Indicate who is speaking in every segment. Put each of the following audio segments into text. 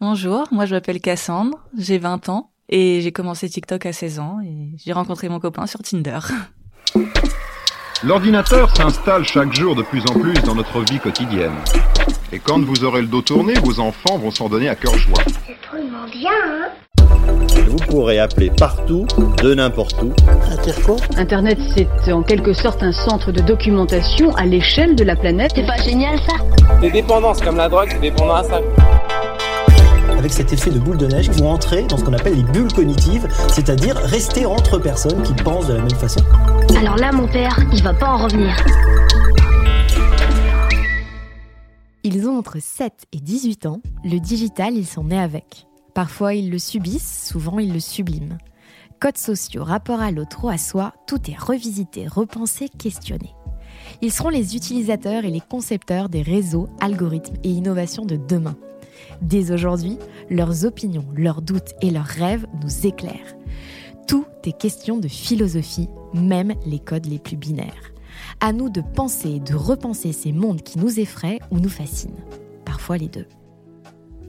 Speaker 1: Bonjour, moi je m'appelle Cassandre, j'ai 20 ans et j'ai commencé TikTok à 16 ans et j'ai rencontré mon copain sur Tinder.
Speaker 2: L'ordinateur s'installe chaque jour de plus en plus dans notre vie quotidienne. Et quand vous aurez le dos tourné, vos enfants vont s'en donner à cœur joie.
Speaker 3: C'est drôlement bien, hein
Speaker 4: Vous pourrez appeler partout, de n'importe où.
Speaker 5: Internet, c'est en quelque sorte un centre de documentation à l'échelle de la planète.
Speaker 3: C'est pas génial ça?
Speaker 6: Des dépendances comme la drogue, c'est dépendant à ça.
Speaker 7: Avec cet effet de boule de neige, ils vont entrer dans ce qu'on appelle les bulles cognitives, c'est-à-dire rester entre personnes qui pensent de la même façon.
Speaker 3: Alors là, mon père, il va pas en revenir.
Speaker 8: Ils ont entre 7 et 18 ans, le digital, ils sont nés avec. Parfois, ils le subissent, souvent, ils le subliment. Codes sociaux, rapport à l'autre ou à soi, tout est revisité, repensé, questionné. Ils seront les utilisateurs et les concepteurs des réseaux, algorithmes et innovations de demain. Dès aujourd'hui, leurs opinions, leurs doutes et leurs rêves nous éclairent. Tout est question de philosophie, même les codes les plus binaires. À nous de penser et de repenser ces mondes qui nous effraient ou nous fascinent. Parfois les deux.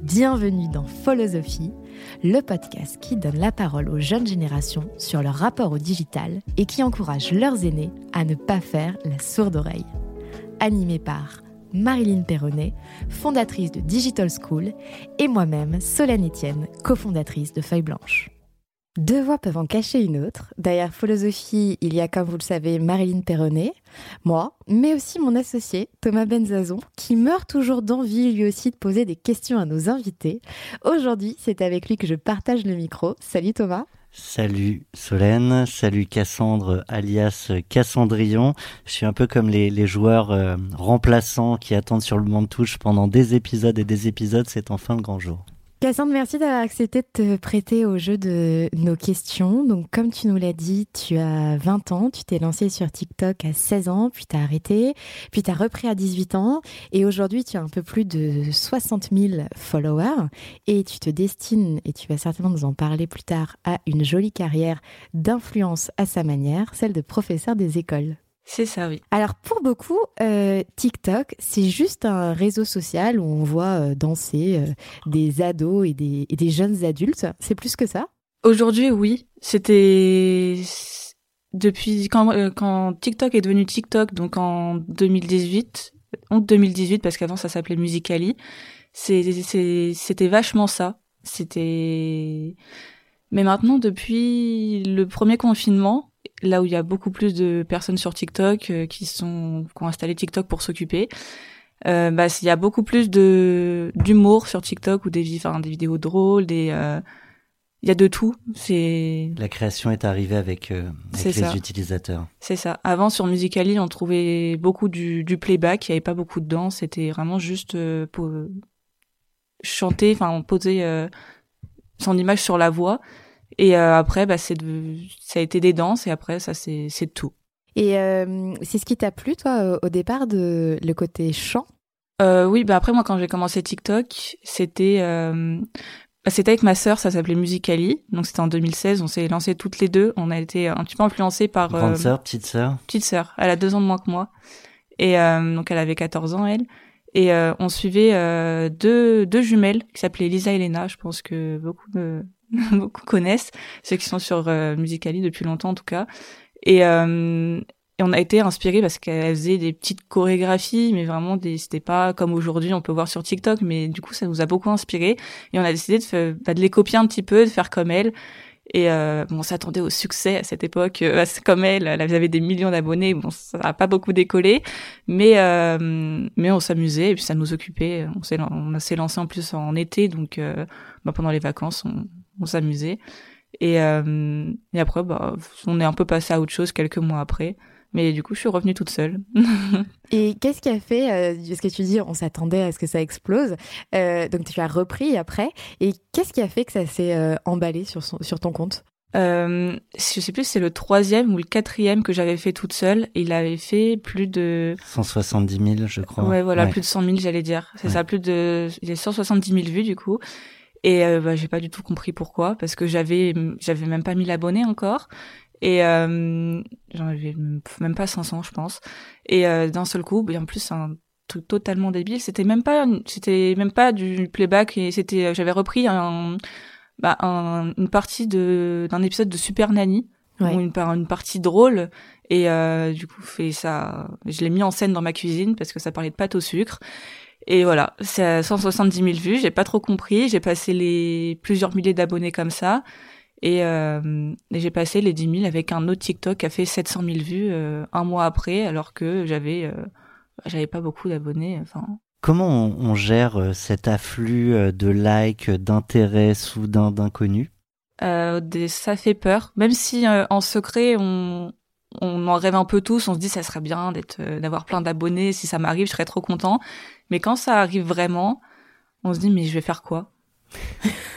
Speaker 8: Bienvenue dans Philosophie, le podcast qui donne la parole aux jeunes générations sur leur rapport au digital et qui encourage leurs aînés à ne pas faire la sourde oreille. Animé par Marilyn Perronnet, fondatrice de Digital School, et moi-même, Solène Etienne, cofondatrice de Feuille Blanche. Deux voix peuvent en cacher une autre. Derrière Philosophie, il y a, comme vous le savez, Marilyn Perronnet, moi, mais aussi mon associé, Thomas Benzazon, qui meurt toujours d'envie lui aussi de poser des questions à nos invités. Aujourd'hui, c'est avec lui que je partage le micro. Salut Thomas.
Speaker 9: Salut Solène, salut Cassandre alias Cassandrion. Je suis un peu comme les, joueurs euh, remplaçants qui attendent sur le banc de touche pendant des épisodes et des épisodes, c'est enfin le grand jour.
Speaker 8: Cassandre, merci d'avoir accepté de te prêter au jeu de nos questions. Donc, comme tu nous l'as dit, tu as 20 ans, tu t'es lancé sur TikTok à 16 ans, puis tu as arrêté, puis tu as repris à 18 ans, et aujourd'hui, tu as un peu plus de 60 000 followers, et tu te destines, et tu vas certainement nous en parler plus tard, à une jolie carrière d'influence à sa manière, celle de professeur des écoles.
Speaker 1: C'est ça, oui.
Speaker 8: Alors pour beaucoup, euh, TikTok, c'est juste un réseau social où on voit euh, danser euh, des ados et des, et des jeunes adultes. C'est plus que ça?
Speaker 1: Aujourd'hui, oui. C'était depuis quand, euh, quand TikTok est devenu TikTok, donc en 2018, en 2018 parce qu'avant ça s'appelait Musicali. C'était vachement ça. C'était. Mais maintenant, depuis le premier confinement, là où il y a beaucoup plus de personnes sur TikTok euh, qui sont qui ont installé TikTok pour s'occuper, euh, bah il y a beaucoup plus de d'humour sur TikTok ou des enfin, des vidéos drôles, des euh, il y a de tout. C'est
Speaker 9: La création est arrivée avec, euh, avec les
Speaker 1: ça.
Speaker 9: utilisateurs.
Speaker 1: c'est ça. Avant sur Musicali, on trouvait beaucoup du, du playback. Il y avait pas beaucoup de danse. C'était vraiment juste euh, pour chanter, enfin poser euh, son image sur la voix. Et euh, après, bah, c'est de... ça a été des danses. Et après, ça c'est c'est tout.
Speaker 8: Et euh, c'est ce qui t'a plu, toi, au- départ, de le côté chant?
Speaker 1: Euh, oui, bah après moi quand j'ai commencé TikTok, c'était euh, bah, c'était avec ma sœur, ça s'appelait Musicali. Donc c'était en 2016, on s'est lancé toutes les deux. On a été un petit peu influencés par
Speaker 9: Grande
Speaker 1: euh,
Speaker 9: sœur, petite sœur?
Speaker 1: petite sœur. Elle a deux ans de moins que moi. Et euh, donc elle avait 14 ans, elle. Et euh, on suivait euh, deux, deux jumelles qui s'appelaient Lisa et Lena. Je pense que beaucoup, de- beaucoup connaissent, ceux qui sont sur euh, Musicali depuis longtemps en tout cas. Et, euh, on a été inspirés parce qu'elle faisait des petites chorégraphies, mais vraiment des, c'était pas comme aujourd'hui on peut voir sur TikTok, mais du coup ça nous a beaucoup inspiré et on a décidé de, bah, de les copier un petit peu, de faire comme elle. Et euh, bon, on s'attendait au succès à cette époque, euh, comme elle, elle avait des millions d'abonnés, bon ça a pas beaucoup décollé, mais euh, mais on s'amusait et puis ça nous occupait. On s'est on s'est lancé en plus en été, donc euh, bah, pendant les vacances on, on s'amusait. Et, euh, et après, bah, on est un peu passé à autre chose quelques mois après. Mais du coup, je suis revenue toute seule.
Speaker 8: Et qu'est-ce qui a fait, euh, ce que tu dis, on s'attendait à ce que ça explose. Euh, donc tu as repris après. Et qu'est-ce qui a fait que ça s'est euh, emballé sur, son, sur ton compte?
Speaker 1: Euh, je sais plus si c'est le troisième ou le quatrième que j'avais fait toute seule. Il avait fait plus de
Speaker 9: 170 000, je crois.
Speaker 1: Ouais, voilà, plus de 100 000, j'allais dire. C'est ça, plus de il y a 170 000 vues du coup. Et euh, bah, j'ai pas du tout compris pourquoi, parce que j'avais j'avais même pas mis l'abonné encore. Et euh, j'en avais même pas 500, je pense. Et euh, d'un seul coup, et en plus un truc totalement débile. C'était même pas c'était même pas du playback et c'était j'avais repris un bah, un, une partie de d'un épisode de Super Nanny
Speaker 8: Ouais.
Speaker 1: ou une, une partie drôle et euh, du coup fait ça je l'ai mis en scène dans ma cuisine parce que ça parlait de pâte au sucre et voilà c'est à 170 000 vues. J'ai pas trop compris. J'ai passé les plusieurs milliers d'abonnés comme ça. Et, euh, et j'ai passé les 10 000 avec un autre TikTok qui a fait 700 000 vues euh, un mois après alors que j'avais euh, j'avais pas beaucoup d'abonnés enfin.
Speaker 9: Comment on, on gère euh, cet afflux euh, de likes, d'intérêts soudain d'inconnus?
Speaker 1: Euh, des, ça fait peur, même si euh, en secret on, on en rêve un peu tous, on se dit ça serait bien d'être, d'avoir plein d'abonnés, si ça m'arrive je serais trop content. Mais quand ça arrive vraiment, on se dit mais je vais faire quoi?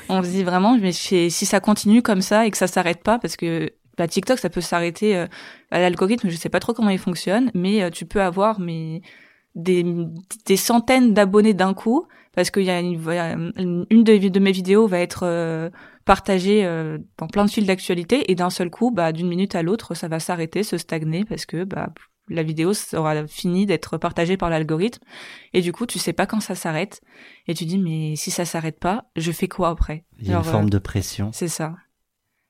Speaker 1: On se dit vraiment mais si ça continue comme ça et que ça s'arrête pas, parce que la TikTok ça peut s'arrêter euh, à l'algorithme, je sais pas trop comment il fonctionne, mais euh, tu peux avoir mais des, centaines d'abonnés d'un coup parce qu'il y a une, une de, mes vidéos va être euh, partagée dans plein de fils d'actualité et d'un seul coup bah d'une minute à l'autre ça va s'arrêter se stagner parce que bah la vidéo aura fini d'être partagée par l'algorithme. Et du coup tu sais pas quand ça s'arrête. Et tu dis mais si ça s'arrête pas je fais quoi après?
Speaker 9: Il y a une
Speaker 1: Genre,
Speaker 9: forme
Speaker 1: euh,
Speaker 9: de pression.
Speaker 1: c'est ça.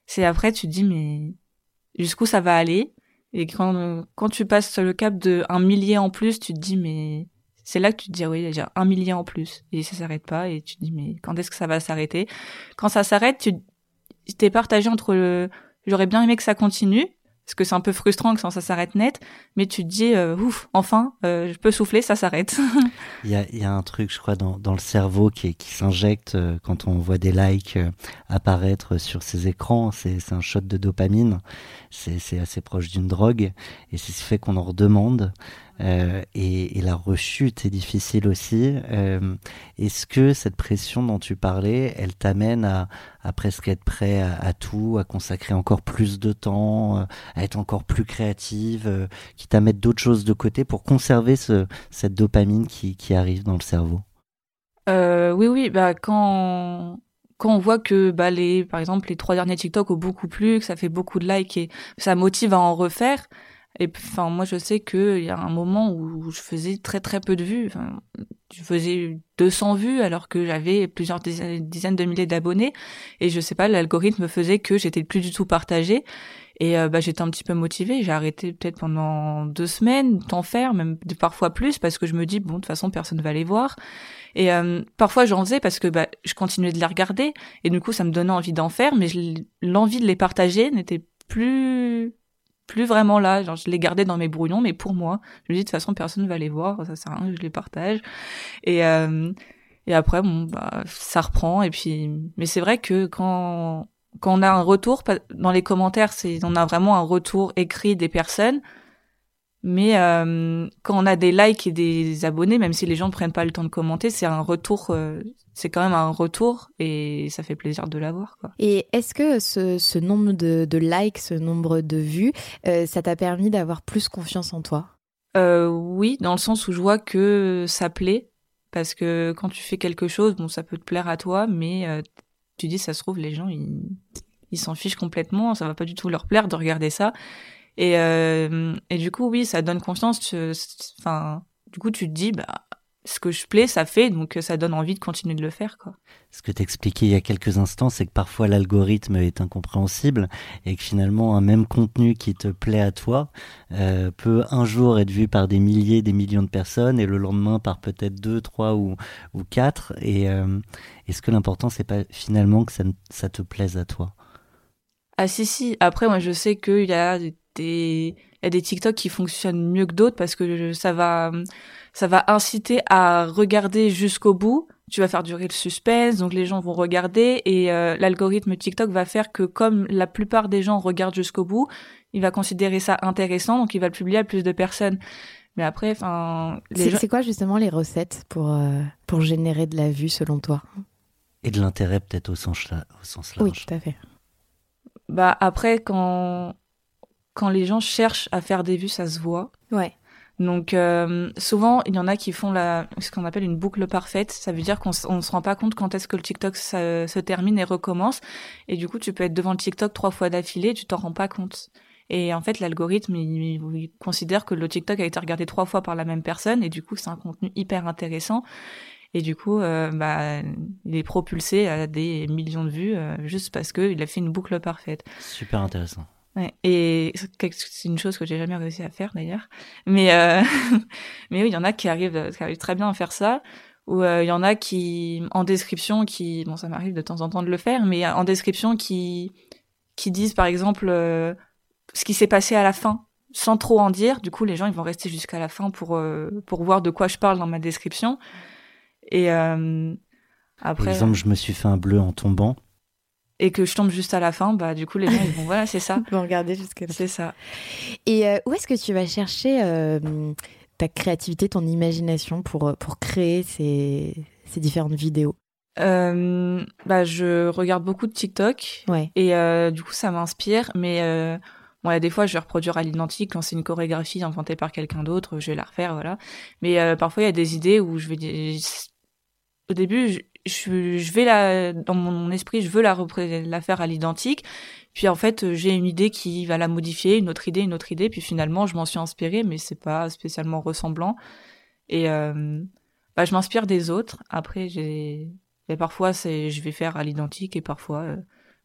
Speaker 1: C'est après tu te dis mais jusqu'où ça va aller? Et quand quand tu passes le cap de un millier en plus tu te dis mais c'est là que tu te dis oui j'ai un millier en plus. Et ça s'arrête pas. Et tu te dis mais quand est-ce que ça va s'arrêter? Quand ça s'arrête tu t'es partagé entre le j'aurais bien aimé que ça continue parce que c'est un peu frustrant que ça, s'arrête net mais tu te dis euh, ouf enfin euh, je peux souffler ça s'arrête
Speaker 9: Il y a, un truc, je crois, dans, le cerveau qui, qui s'injecte euh, quand on voit des likes apparaître sur ces écrans. C'est un shot de dopamine. C'est assez proche d'une drogue. Et c'est ce fait qu'on en redemande. Euh, et, la rechute est difficile aussi. Euh, Est-ce que cette pression dont tu parlais, elle t'amène à, presque être prêt à, tout, à consacrer encore plus de temps, euh, à être encore plus créative, qui à mettre d'autres choses de côté pour conserver ce, cette dopamine qui, arrive dans le cerveau?
Speaker 1: Oui, oui, bah quand quand on voit que bah les par exemple les trois derniers TikTok ont beaucoup plu, que ça fait beaucoup de likes et ça motive à en refaire. Et enfin moi je sais que il y a un moment où je faisais très très peu de vues. Enfin, je faisais 200 vues alors que j'avais plusieurs dizaines, de milliers d'abonnés et je sais pas l'algorithme faisait que j'étais plus du tout partagée. Et euh, bah, j'étais un petit peu motivée. J'ai arrêté peut-être pendant deux semaines d'en faire, même parfois plus, parce que je me dis bon de toute façon personne va les voir. Et euh, parfois j'en faisais parce que bah, je continuais de les regarder et du coup ça me donnait envie d'en faire, mais l'envie de les partager n'était plus plus vraiment là. Genre je les gardais dans mes brouillons, mais pour moi, je me dis de toute façon personne va les voir, ça sert à rien, que je les partage. Et euh, et après bon bah ça reprend et puis mais c'est vrai que quand quand on a un retour dans les commentaires, c'est on a vraiment un retour écrit des personnes. Mais euh, quand on a des likes et des abonnés, même si les gens ne prennent pas le temps de commenter, c'est un retour, euh, c'est quand même un retour et ça fait plaisir de l'avoir. Quoi.
Speaker 8: Et est-ce que ce, ce nombre de, de likes, ce nombre de vues, euh, ça t'a permis d'avoir plus confiance en toi?
Speaker 1: Euh, oui, dans le sens où je vois que ça plaît, parce que quand tu fais quelque chose, bon, ça peut te plaire à toi, mais euh, tu dis, ça se trouve, les gens, ils ils s'en fichent complètement, ça va pas du tout leur plaire de regarder ça. Et, euh, et du coup, oui, ça donne confiance. Enfin, du coup, tu te dis, bah, ce que je plais, ça fait, donc ça donne envie de continuer de le faire, quoi.
Speaker 9: Ce que t'expliquais il y a quelques instants, c'est que parfois l'algorithme est incompréhensible et que finalement un même contenu qui te plaît à toi euh, peut un jour être vu par des milliers, des millions de personnes et le lendemain par peut-être deux, trois ou, ou quatre. Et euh, est-ce que l'important c'est pas finalement que ça, ça te plaise à toi?
Speaker 1: Ah si si. Après moi je sais qu'il y a des il y a des TikTok qui fonctionnent mieux que d'autres parce que ça va ça va inciter à regarder jusqu'au bout tu vas faire durer le suspense, donc les gens vont regarder et euh, l'algorithme TikTok va faire que comme la plupart des gens regardent jusqu'au bout, il va considérer ça intéressant, donc il va le publier à plus de personnes. Mais après, enfin,
Speaker 8: c'est gens... quoi justement les recettes pour euh, pour générer de la vue selon toi?
Speaker 9: Et de l'intérêt peut-être au sens au sens large.
Speaker 8: Oui, tout à fait.
Speaker 1: Bah après quand quand les gens cherchent à faire des vues, ça se voit.
Speaker 8: Ouais.
Speaker 1: Donc euh, souvent, il y en a qui font la, ce qu'on appelle une boucle parfaite. Ça veut dire qu'on on se rend pas compte quand est-ce que le TikTok se termine et recommence. Et du coup, tu peux être devant le TikTok trois fois d'affilée, tu t'en rends pas compte. Et en fait, l'algorithme, il, considère que le TikTok a été regardé trois fois par la même personne, et du coup, c'est un contenu hyper intéressant. Et du coup, euh, bah, il est propulsé à des millions de vues euh, juste parce qu'il a fait une boucle parfaite.
Speaker 9: Super intéressant.
Speaker 1: Ouais, et c'est une chose que j'ai jamais réussi à faire d'ailleurs. Mais euh, mais oui, il y en a qui arrivent, qui arrivent très bien à faire ça. Ou euh, il y en a qui en description, qui bon, ça m'arrive de temps en temps de le faire, mais en description qui qui disent par exemple euh, ce qui s'est passé à la fin, sans trop en dire. Du coup, les gens ils vont rester jusqu'à la fin pour euh, pour voir de quoi je parle dans ma description. Et après.
Speaker 9: Par exemple, je me suis fait un bleu en tombant
Speaker 1: et que je tombe juste à la fin, bah du coup les gens ils vont voilà c'est ça.
Speaker 8: Ils vont regarder jusqu'à
Speaker 1: C'est ça.
Speaker 8: Et euh, où est-ce que tu vas chercher euh, ta créativité, ton imagination pour euh, pour créer ces, ces différentes vidéos?
Speaker 1: Euh, Bah je regarde beaucoup de TikTok.
Speaker 8: Ouais.
Speaker 1: Et euh, du coup ça m'inspire, mais euh, Bon, des fois, je vais reproduire à l'identique quand c'est une chorégraphie inventée par quelqu'un d'autre, je vais la refaire, voilà. Mais parfois, il y a des idées où je vais au début, je, je, vais la dans mon esprit, je veux la, la faire à l'identique. Puis en fait, j'ai une idée qui va la modifier, une autre idée, une autre idée. Puis finalement, je m'en suis inspirée, mais c'est pas spécialement ressemblant. Et euh, bah, je m'inspire des autres. Après, j'ai parfois je vais faire à l'identique et parfois euh,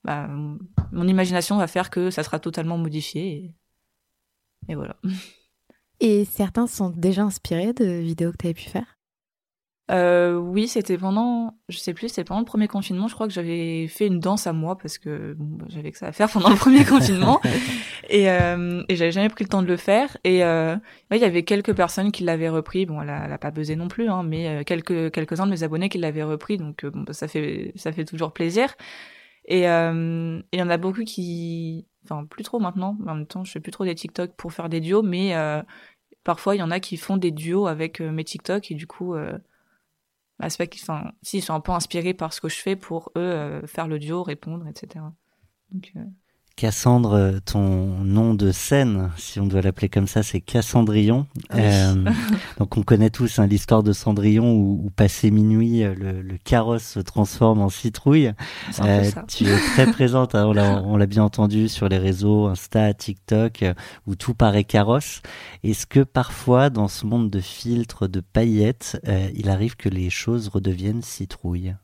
Speaker 1: bah, mon imagination va faire que ça sera totalement modifié. Et, et voilà.
Speaker 8: Et certains sont déjà inspirés de vidéos que tu avais pu faire?
Speaker 1: Euh, oui, c'était pendant, je sais plus, c'était pendant le premier confinement. Je crois que j'avais fait une danse à moi parce que bon, bah, j'avais que ça à faire pendant le premier confinement et, euh, et j'avais jamais pris le temps de le faire. Et euh, il y avait quelques personnes qui l'avaient repris. Bon, elle a, elle a pas buzzé non plus, hein, mais euh, quelques quelques uns de mes abonnés qui l'avaient repris. Donc euh, bon, bah, ça fait ça fait toujours plaisir. Et euh, il y en a beaucoup qui, enfin plus trop maintenant. En même temps, je fais plus trop des TikTok pour faire des duos, mais parfois il y en a qui font des duos avec mes TikTok et du coup aspect enfin, s'ils sont un peu inspirés par ce que je fais pour eux euh, faire le duo, répondre, etc. Donc, euh,
Speaker 9: Cassandre, ton nom de scène, si on doit l'appeler comme ça, c'est Cassandrion.
Speaker 1: Ah euh,
Speaker 9: donc on connaît tous hein, l'histoire de Cendrillon où, où passé minuit, euh, le, le, carrosse se transforme en citrouille.
Speaker 1: Euh,
Speaker 9: tu es très présente, hein, on l'a bien entendu sur les réseaux Insta, TikTok, euh, où tout paraît carrosse. Est-ce que parfois, dans ce monde de filtres, de paillettes, il arrive que les choses redeviennent citrouilles?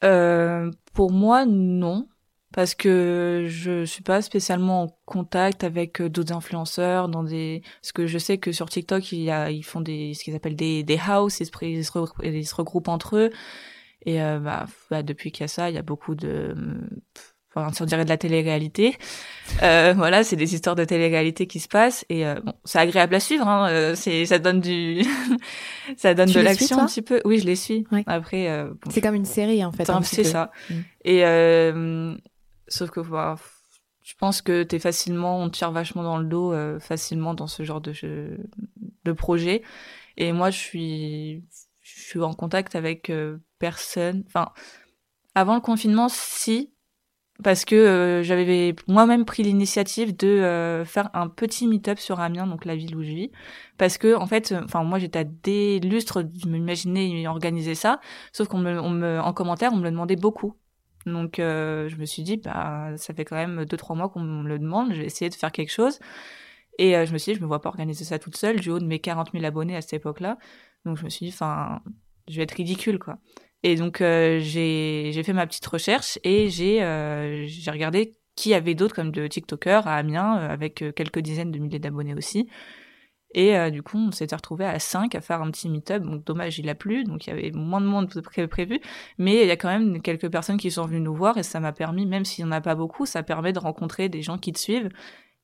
Speaker 1: Pour moi, non parce que je suis pas spécialement en contact avec euh, d'autres influenceurs dans des parce que je sais que sur TikTok il y a ils font des ce qu'ils appellent des des house ils se, ils se, regroupent entre eux. Et euh, bah, bah, depuis qu'il y a ça il y a beaucoup de enfin on dirait de la télé-réalité. Euh, voilà c'est des histoires de télé-réalité qui se passent et euh, bon c'est agréable à suivre hein, c'est ça donne du ça donne de l'action un petit peu. Oui je les suis. Après bon,
Speaker 8: c'est comme une série en fait
Speaker 1: c'est ça. Mm. et Sauf que bah, je pense que t'es facilement, on tire vachement dans le dos euh, facilement dans ce genre de de projet. Et moi, je suis, je suis en contact avec euh, personne. Enfin, avant le confinement, si, parce que euh, j'avais moi-même pris l'initiative de faire un petit meet-up sur Amiens, donc la ville où je vis, parce que en fait, enfin moi j'étais à des lustres de m'imaginer organiser ça, sauf qu'on me, on me, en commentaire, on me le demandait beaucoup. Donc euh, je me suis dit, bah ça fait quand même deux trois mois qu'on me le demande, je vais essayer de faire quelque chose. Et euh, je me suis dit, je me vois pas organiser ça toute seule, du haut de mes 40 000 abonnés à cette époque-là. Donc je me suis dit, enfin, je vais être ridicule quoi. Et donc euh, j'ai j'ai fait ma petite recherche et j'ai j'ai regardé qui avait d'autres comme de TikTokers à Amiens avec quelques dizaines de milliers d'abonnés aussi. Et euh, du coup, on s'était retrouvé à 5 à faire un petit meet-up. Donc dommage, il a plu, donc il y avait moins de monde que prévu. Mais il y a quand même quelques personnes qui sont venues nous voir et ça m'a permis, même s'il n'y en a pas beaucoup, ça permet de rencontrer des gens qui te suivent.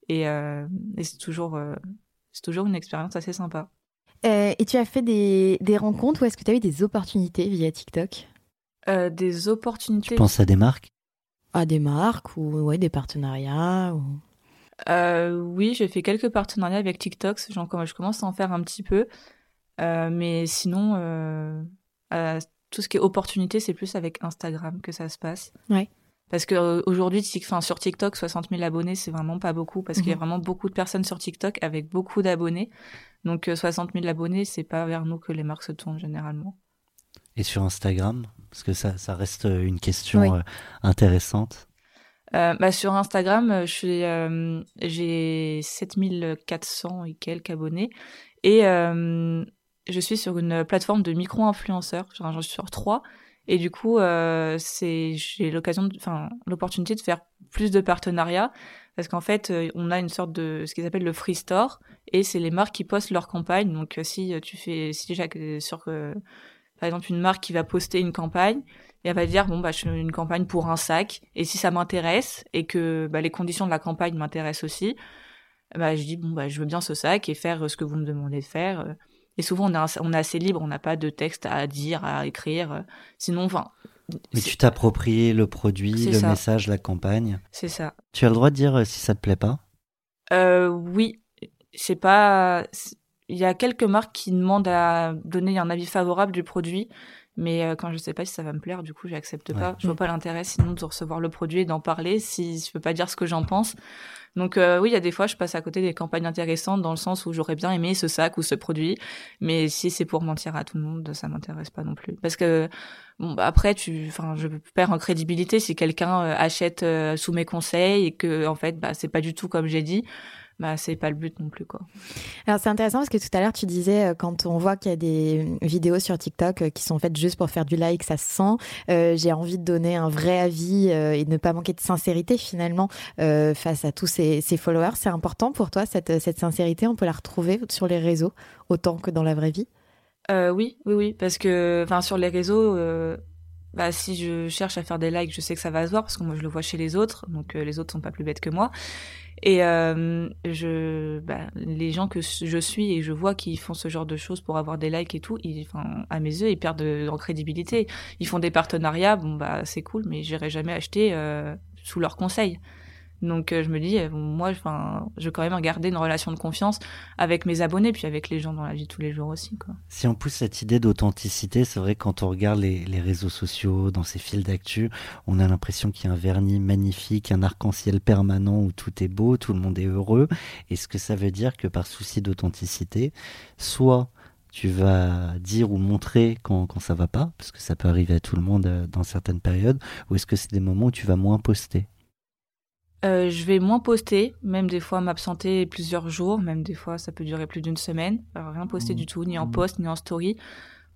Speaker 1: Et, euh, et c'est toujours, euh, c'est toujours une expérience assez sympa.
Speaker 8: Euh, et tu as fait des, des rencontres ou est-ce que tu as eu des opportunités via TikTok?
Speaker 1: Euh, des opportunités.
Speaker 9: Tu penses à des marques?
Speaker 8: À des marques ou ouais, des partenariats ou...
Speaker 1: Euh, oui, j'ai fait quelques partenariats avec TikTok. Genre, je commence à en faire un petit peu. Euh, mais sinon, euh, euh, tout ce qui est opportunité, c'est plus avec Instagram que ça se passe.
Speaker 8: Ouais.
Speaker 1: Parce que euh, aujourd'hui, sur TikTok, 60 000 abonnés, c'est vraiment pas beaucoup parce qu'il y a
Speaker 8: Mhm.
Speaker 1: vraiment beaucoup de personnes sur TikTok avec beaucoup d'abonnés. Donc, euh, 60 000 abonnés, c'est pas vers nous que les marques se tournent généralement.
Speaker 9: Et sur Instagram? Parce que ça, ça reste une question
Speaker 1: Oui.
Speaker 9: euh, intéressante.
Speaker 1: Euh, bah, sur Instagram, euh, euh, j'ai 7400 et quelques abonnés. Et euh, je suis sur une plateforme de micro-influenceurs. J'en suis sur trois. Et du coup, euh, c'est, j'ai l'occasion, enfin, l'opportunité de faire plus de partenariats. Parce qu'en fait, euh, on a une sorte de, ce qu'ils appellent le free store. Et c'est les marques qui postent leur campagne. Donc, euh, si tu fais, si déjà sur, euh, par exemple, une marque qui va poster une campagne, et elle va dire bon bah je fais une campagne pour un sac et si ça m'intéresse et que bah, les conditions de la campagne m'intéressent aussi bah je dis bon bah je veux bien ce sac et faire euh, ce que vous me demandez de faire euh. et souvent on est on est assez libre on n'a pas de texte à dire à écrire euh. sinon enfin
Speaker 9: Mais tu t'appropries le produit, le
Speaker 1: ça.
Speaker 9: message, la campagne.
Speaker 1: c'est ça
Speaker 9: Tu as le droit de dire si ça te plaît pas?
Speaker 1: Euh, oui, c'est pas. Il y a quelques marques qui demandent à donner un avis favorable du produit, mais euh, quand je sais pas si ça va me plaire, du coup, j'accepte pas.
Speaker 9: Ouais.
Speaker 1: Je vois pas l'intérêt sinon de recevoir le produit et d'en parler si je peux pas dire ce que j'en pense. Donc euh, oui, il y a des fois, je passe à côté des campagnes intéressantes dans le sens où j'aurais bien aimé ce sac ou ce produit, mais si c'est pour mentir à tout le monde, ça m'intéresse pas non plus. Parce que bon, bah, après, tu, enfin, je perds en crédibilité si quelqu'un euh, achète euh, sous mes conseils et que en fait, bah, c'est pas du tout comme j'ai dit. Bah, c'est pas le but non plus, quoi.
Speaker 8: Alors c'est intéressant parce que tout à l'heure tu disais euh, quand on voit qu'il y a des vidéos sur TikTok euh, qui sont faites juste pour faire du like, ça se sent. Euh, J'ai envie de donner un vrai avis euh, et de ne pas manquer de sincérité finalement euh, face à tous ces, ces followers. C'est important pour toi cette, cette sincérité? On peut la retrouver sur les réseaux autant que dans la vraie vie?
Speaker 1: Oui, oui, oui, parce que, enfin, sur les réseaux, bah, si je cherche à faire des likes, je sais que ça va se voir parce que moi je le vois chez les autres, donc euh, les autres sont pas plus bêtes que moi. Et euh, je, bah, les gens que je suis et je vois qui font ce genre de choses pour avoir des likes et tout, ils, enfin, à mes yeux, ils perdent de- en crédibilité. Ils font des partenariats, bon bah c'est cool, mais j'irai jamais acheter euh, sous leurs conseils. Donc euh, je me dis, euh, moi, je veux quand même garder une relation de confiance avec mes abonnés, puis avec les gens dans la vie tous les jours aussi.
Speaker 9: Si on pousse cette idée d'authenticité, c'est vrai que quand on regarde les, les réseaux sociaux, dans ces fils d'actu, on a l'impression qu'il y a un vernis magnifique, un arc-en-ciel permanent où tout est beau, tout le monde est heureux. Est-ce que ça veut dire que par souci d'authenticité, soit tu vas dire ou montrer quand, quand ça va pas, parce que ça peut arriver à tout le monde euh, dans certaines périodes, ou est-ce que c'est des moments où tu vas moins poster?
Speaker 1: Euh, je vais moins poster, même des fois m'absenter plusieurs jours, même des fois ça peut durer plus d'une semaine. Alors, rien poster du tout, ni en post, ni en story.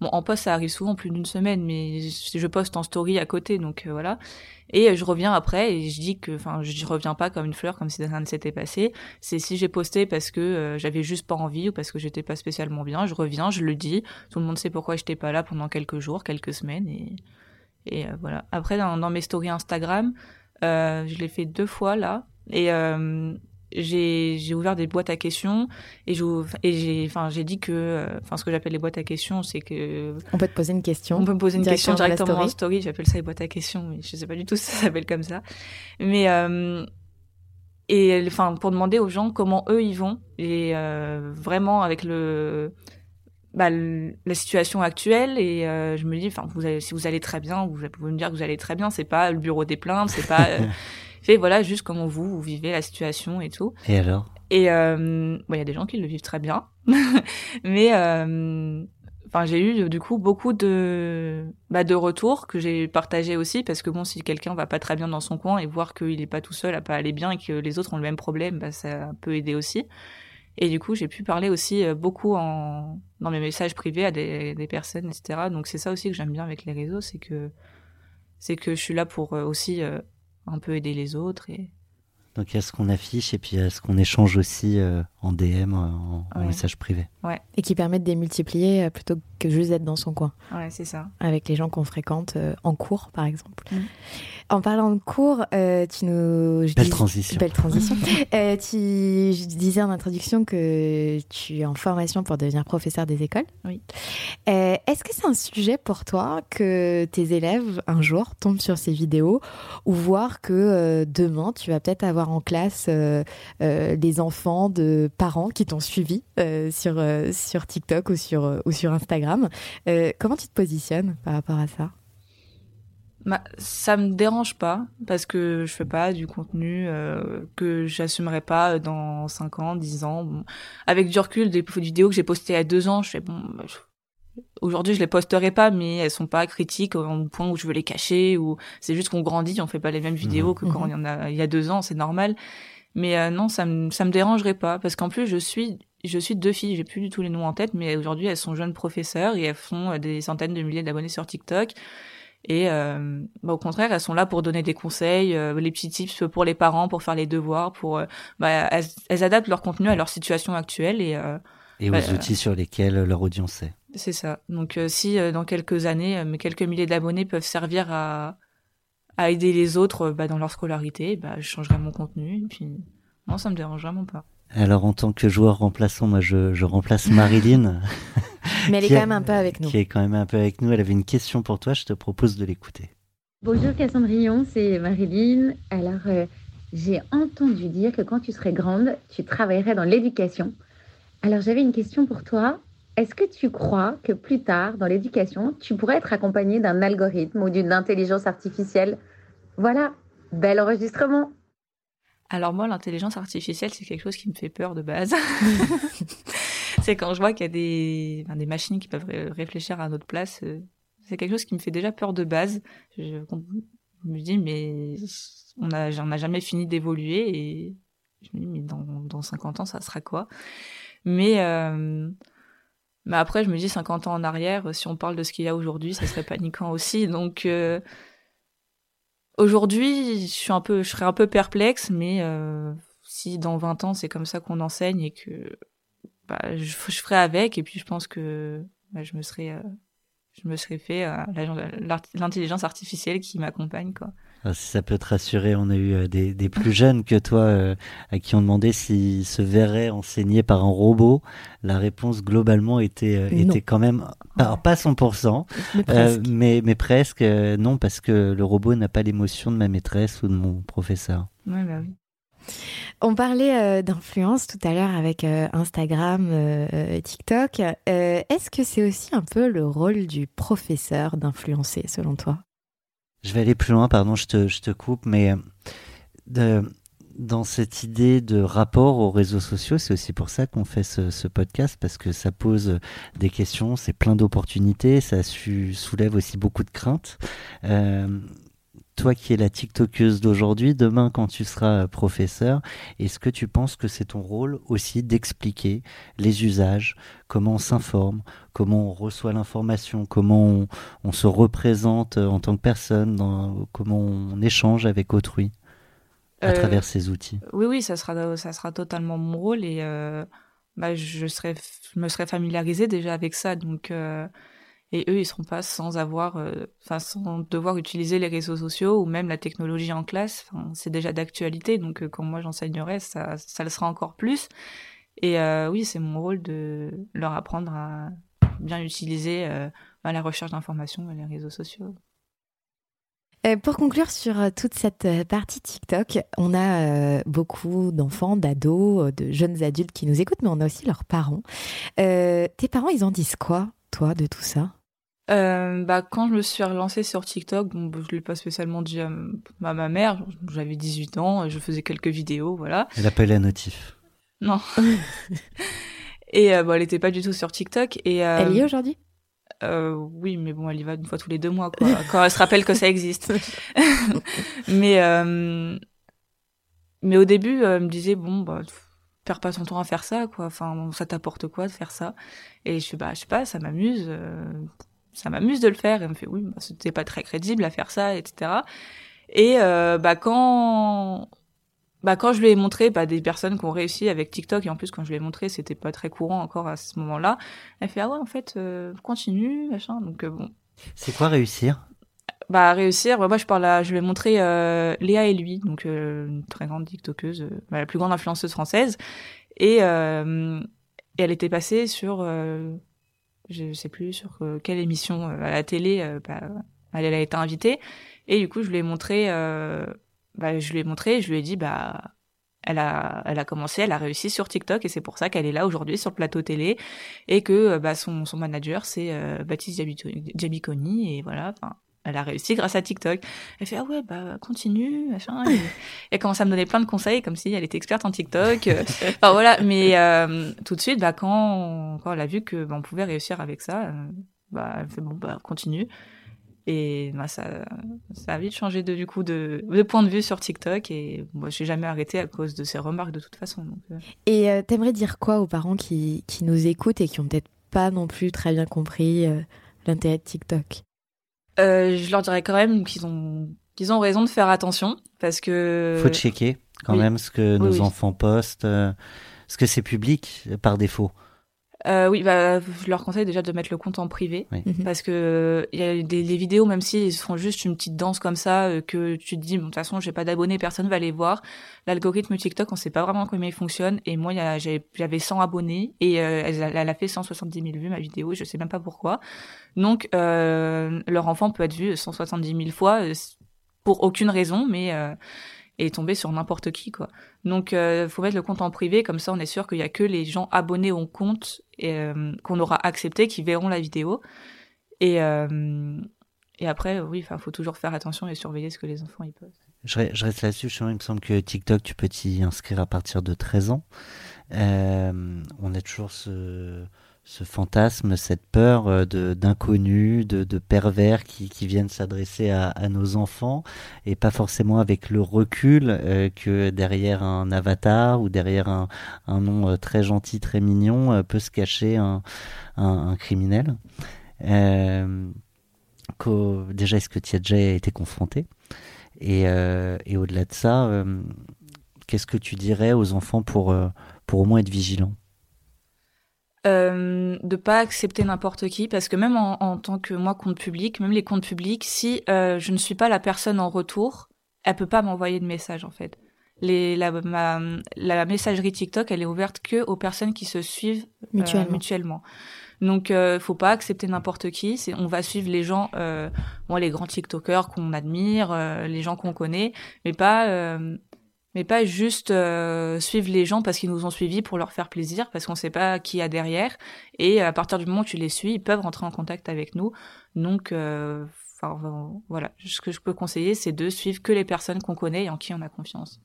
Speaker 1: Bon, en post ça arrive souvent plus d'une semaine, mais je je poste en story à côté, donc euh, voilà. Et euh, je reviens après et je dis que, enfin, je reviens pas comme une fleur, comme si rien ne s'était passé. C'est si j'ai posté parce que euh, j'avais juste pas envie ou parce que j'étais pas spécialement bien, je reviens, je le dis. Tout le monde sait pourquoi j'étais pas là pendant quelques jours, quelques semaines et et voilà. Après dans, dans mes stories Instagram, je l'ai fait deux fois là et euh, j'ai j'ai ouvert des boîtes à questions et j'ai et j'ai enfin j'ai dit que euh, enfin ce que j'appelle les boîtes à questions c'est que
Speaker 8: On peut te poser une question.
Speaker 1: on peut me poser une question
Speaker 8: dans la
Speaker 1: directement en
Speaker 8: story.
Speaker 1: story j'appelle ça les boîtes à questions mais je sais pas du tout si ça s'appelle comme ça mais euh, et enfin pour demander aux gens comment eux ils vont et euh, vraiment avec le bah, le- la situation actuelle et euh, je me dis enfin vous allez, si vous allez très bien vous pouvez me dire que vous allez très bien c'est pas le bureau des plaintes c'est pas euh, fait voilà juste comment vous vous vivez la situation et tout.
Speaker 9: Et alors?
Speaker 1: Et euh, bon, il y a des gens qui le vivent très bien, mais euh, enfin j'ai eu du coup beaucoup de bah, de retours que j'ai partagés aussi parce que bon si quelqu'un va pas très bien dans son coin et voir qu'il est pas tout seul à pas aller bien et que les autres ont le même problème, bah, ça peut aider aussi. Et du coup j'ai pu parler aussi euh, beaucoup en dans mes messages privés à des, des personnes etc. Donc c'est ça aussi que j'aime bien avec les réseaux, c'est que c'est que je suis là pour euh, aussi euh, un peu aider les autres et
Speaker 9: Donc il y a ce qu'on affiche et puis il y a ce qu'on échange aussi euh, en DM, en, en message privé.
Speaker 1: ouais.
Speaker 8: Et qui permet de démultiplier plutôt que que juste d'être dans son coin.
Speaker 1: Ouais, c'est ça.
Speaker 8: Avec les gens qu'on fréquente euh, en cours, par exemple. Mm. En parlant de cours, euh, tu nous...
Speaker 9: belle transition.
Speaker 8: Belle transition. euh, tu je disais en introduction que tu es en formation pour devenir professeur des écoles.
Speaker 1: Oui.
Speaker 8: Euh, Est-ce que c'est un sujet pour toi que tes élèves, un jour, tombent sur ces vidéos ou voir que euh, demain, tu vas peut-être avoir en classe euh, euh, des enfants de parents qui t'ont suivi sur, sur TikTok ou sur, ou sur Instagram? Comment tu te positionnes par rapport à ça?
Speaker 1: Bah, ça me dérange pas parce que je fais pas du contenu euh, que j'assumerai pas dans 5 ans, 10 ans. Bon. Avec du recul, des vidéos que j'ai postées il y a 2 ans, je fais bon. Bah, aujourd'hui, je les posterai pas, mais elles sont pas critiques au point où je veux les cacher ou c'est juste qu'on grandit, on fait pas les mêmes vidéos mmh. que quand mmh. il y en a il y a deux ans, c'est normal. Mais euh, non, ça me ça me dérangerait pas parce qu'en plus je suis je suis deux filles, j'ai plus du tout les noms en tête, mais aujourd'hui elles sont jeunes professeurs et elles font euh, des centaines de milliers d'abonnés sur TikTok. Et euh, bah, au contraire, elles sont là pour donner des conseils, euh, les petits tips pour les parents, pour faire les devoirs, pour euh, bah, elles, adaptent leur contenu à leur situation actuelle et
Speaker 9: et
Speaker 1: bah,
Speaker 9: aux outils sur lesquels leur audience est.
Speaker 1: C'est ça. Donc si dans quelques années, mes quelques milliers d'abonnés peuvent servir à à aider les autres bah, dans leur scolarité, bah, je changerai mon contenu. Et puis non, ça me dérange vraiment pas.
Speaker 9: Alors en tant que joueur remplaçant, moi je, je remplace Marilyn.
Speaker 8: Mais elle est quand même un peu avec nous.
Speaker 9: Qui est quand même un peu avec nous. Elle avait une question pour toi, je te propose de l'écouter.
Speaker 10: Bonjour Cassandrion, c'est Marilyn. Alors euh, j'ai entendu dire que quand tu serais grande, tu travaillerais dans l'éducation. Alors j'avais une question pour toi. Est-ce que tu crois que plus tard, dans l'éducation, tu pourrais être accompagné d'un algorithme ou d'une intelligence artificielle? Voilà, bel enregistrement.
Speaker 1: Alors moi, l'intelligence artificielle, c'est quelque chose qui me fait peur de base. c'est quand je vois qu'il y a des, des machines qui peuvent réfléchir à notre place. Euh, c'est quelque chose qui me fait déjà peur de base. Je, me dis, mais on a, on a jamais fini d'évoluer et je me dis, mais dans, dans 50 ans, ça sera quoi? Mais euh, mais après, je me dis 50 ans en arrière, si on parle de ce qu'il y a aujourd'hui, ça serait paniquant aussi. Donc euh, Aujourd'hui, je suis un peu, je serais un peu perplexe, mais euh, si dans 20 ans c'est comme ça qu'on enseigne et que bah, je, ferai avec, et puis je pense que bah, je me serais, euh, je me serais fait euh, l'intelligence artificielle qui m'accompagne, quoi.
Speaker 9: Ah, si ça peut te rassurer, on a eu euh, des, des plus jeunes que toi euh, à qui on demandait s'ils se verraient enseignés par un robot. La réponse globalement était, euh, était quand même, alors pas 100%, mais presque, mais, mais presque non, parce que le robot n'a pas l'émotion de ma maîtresse ou de mon professeur.
Speaker 1: Ouais, bah oui.
Speaker 8: On parlait d'influence tout à l'heure avec Instagram, TikTok. Est-ce que c'est aussi un peu le rôle du professeur d'influencer, selon toi?
Speaker 9: Je vais aller plus loin, pardon, je te, coupe, mais euh, dans cette idée de rapport aux réseaux sociaux, c'est aussi pour ça qu'on fait ce, podcast, parce que ça pose des questions, c'est plein d'opportunités, ça soulève aussi beaucoup de craintes. Euh, toi qui es la TikTokeuse d'aujourd'hui, demain quand tu seras professeur, est-ce que tu penses que c'est ton rôle aussi d'expliquer les usages, comment on s'informe, comment on reçoit l'information, comment on, se représente en tant que personne, dans, comment on échange avec autrui à euh, travers ces outils?
Speaker 1: Oui, oui, ça sera, ça sera totalement mon rôle et euh, bah, je, serai, je me serais familiarisée déjà avec ça, donc... Euh, et eux ils seront pas sans avoir euh, enfin sans devoir utiliser les réseaux sociaux ou même la technologie en classe. C'est déjà d'actualité donc euh, quand moi j'enseignerai ça le sera encore plus. Et euh, oui c'est mon rôle de leur apprendre à bien utiliser bah, la recherche d'informations et les réseaux sociaux.
Speaker 8: Pour conclure sur toute cette partie TikTok, on a beaucoup d'enfants, d'ados, de jeunes adultes qui nous écoutent, mais on a aussi leurs parents. tes parents, ils en disent quoi, toi, de tout ça?
Speaker 1: Euh, bah, quand je me suis relancée sur TikTok, bon, bah, je l'ai pas spécialement dit à, ma mère. J'avais 18 ans, je faisais quelques vidéos, voilà.
Speaker 9: Elle appelait la notif.
Speaker 1: Non. et euh, bon, elle était pas du tout sur TikTok. Et, euh,
Speaker 8: elle y est aujourd'hui?
Speaker 1: Euh, oui, mais bon, elle y va une fois tous les deux mois, quoi, quand elle se rappelle que ça existe. mais, euh, mais au début, elle me disait, bon, bah, perds pas ton temps à faire ça, quoi. Enfin, ça t'apporte quoi de faire ça? Et je fais, bah, je sais pas, ça m'amuse. Euh, ça m'amuse de le faire. Et elle me fait oui, bah, c'était pas très crédible à faire ça, etc. Et euh, bah quand bah quand je lui ai montré bah, des personnes qui ont réussi avec TikTok et en plus quand je lui ai montré c'était pas très courant encore à ce moment-là elle fait ah ouais en fait euh, continue machin donc bon
Speaker 9: c'est quoi réussir?
Speaker 1: Bah réussir bah, moi je parle à, je ai montré euh, Léa et lui donc une très grande TikTokeuse bah, la plus grande influenceuse française. Et, et elle était passée sur je sais plus sur quelle émission à la télé bah, elle, a été invitée. Et du coup je lui ai montré bah, je lui ai montré, je lui ai dit, bah, elle a, elle a commencé, elle a réussi sur TikTok et c'est pour ça qu'elle est là aujourd'hui sur le plateau télé et que euh, bah, son, son manager c'est euh, Baptiste Jabiconi et voilà, enfin, elle a réussi grâce à TikTok. Elle fait ah ouais bah continue machin. Et elle commence à me donner plein de conseils comme si elle était experte en TikTok. enfin voilà, mais euh, tout de suite bah quand quand elle a vu que bah, on pouvait réussir avec ça, bah elle fait bon bah continue. Et bah, ça, ça a vite changé de, du coup de, de point de vue sur TikTok et moi je n'ai jamais arrêté à cause de ces remarques de toute façon. Donc,
Speaker 8: euh. Et euh, t'aimerais dire quoi aux parents qui, qui nous écoutent et qui ont peut-être pas non plus très bien compris euh, l'intérêt de TikTok?
Speaker 1: Je leur dirais quand même qu'ils ont, qu'ils ont raison de faire attention parce que...
Speaker 9: Faut checker quand même ce que nos enfants postent, ce que c'est public par défaut.
Speaker 1: Euh, oui, bah, je leur conseille déjà de mettre le compte en privé mhm. parce que il y a des, des, vidéos, même s'ils font juste une petite danse comme ça, euh, que tu te dis, bon, de toute façon, j'ai pas d'abonnés, personne va les voir. L'algorithme TikTok, on sait pas vraiment comment il fonctionne. Et moi, j'avais 100 abonnés et euh, elle, elle, a fait 170 000 vues ma vidéo, je sais même pas pourquoi. Donc, euh, leur enfant peut être vu 170 000 fois pour aucune raison, mais et tomber sur n'importe qui quoi. Donc euh, faut mettre le compte en privé comme ça on est sûr qu'il y a que les gens abonnés au compte euh, qu'on aura accepté qui verront la vidéo. Et euh, et après oui, enfin faut toujours faire attention et surveiller ce que les enfants y postent.
Speaker 9: Je, reste là-dessus, il me semble que TikTok tu peux t'y inscrire à partir de 13 ans. Euh, on a toujours ce ce fantasme, cette peur euh, de d'inconnus, de, de, pervers qui, qui viennent s'adresser à, nos enfants et pas forcément avec le recul euh, que derrière un avatar ou derrière un, un nom euh, très gentil, très mignon peut se cacher un, un, criminel. Déjà, est-ce que tu as déjà été confronté Et, et au-delà de ça, qu'est-ce que tu dirais aux enfants pour, pour au moins être vigilants?
Speaker 1: Euh, de pas accepter n'importe qui parce que même en, tant que moi compte public, même les comptes publics, si euh, je ne suis pas la personne en retour, elle peut pas m'envoyer de message en fait. Les, la, la messagerie TikTok, elle est ouverte que aux personnes qui se suivent euh, mutuellement. mutuellement. Donc, euh, faut pas accepter n'importe qui. C'est, on va suivre les gens, euh, bon, les grands TikTokers qu'on admire, euh, les gens qu'on connaît, mais pas euh, mais pas juste euh, suivre les gens parce qu'ils nous ont suivis pour leur faire plaisir, parce qu'on sait pas qui y a derrière. Et à partir du moment où tu les suis, ils peuvent rentrer en contact avec nous. Donc, euh, voilà, ce que je peux conseiller, c'est de suivre que les personnes qu'on connaît et en qui on a confiance.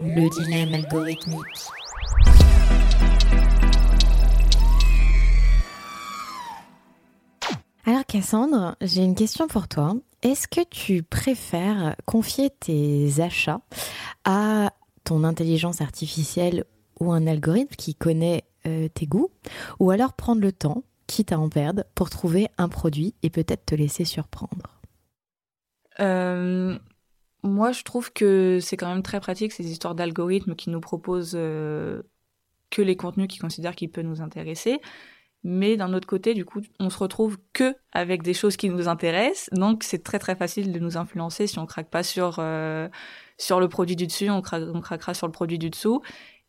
Speaker 8: Le dilemme algorithmique. Alors Cassandre, j'ai une question pour toi. Est-ce que tu préfères confier tes achats à ton intelligence artificielle ou un algorithme qui connaît euh, tes goûts, ou alors prendre le temps, quitte à en perdre, pour trouver un produit et peut-être te laisser surprendre?
Speaker 1: Euh, Moi, je trouve que c'est quand même très pratique ces histoires d'algorithmes qui nous proposent euh, que les contenus qu'ils considèrent qui peuvent nous intéresser mais d'un autre côté, du coup, on se retrouve que avec des choses qui nous intéressent, donc c'est très très facile de nous influencer si on craque pas sur euh, sur le produit du dessus, on, craquera sur le produit du dessous,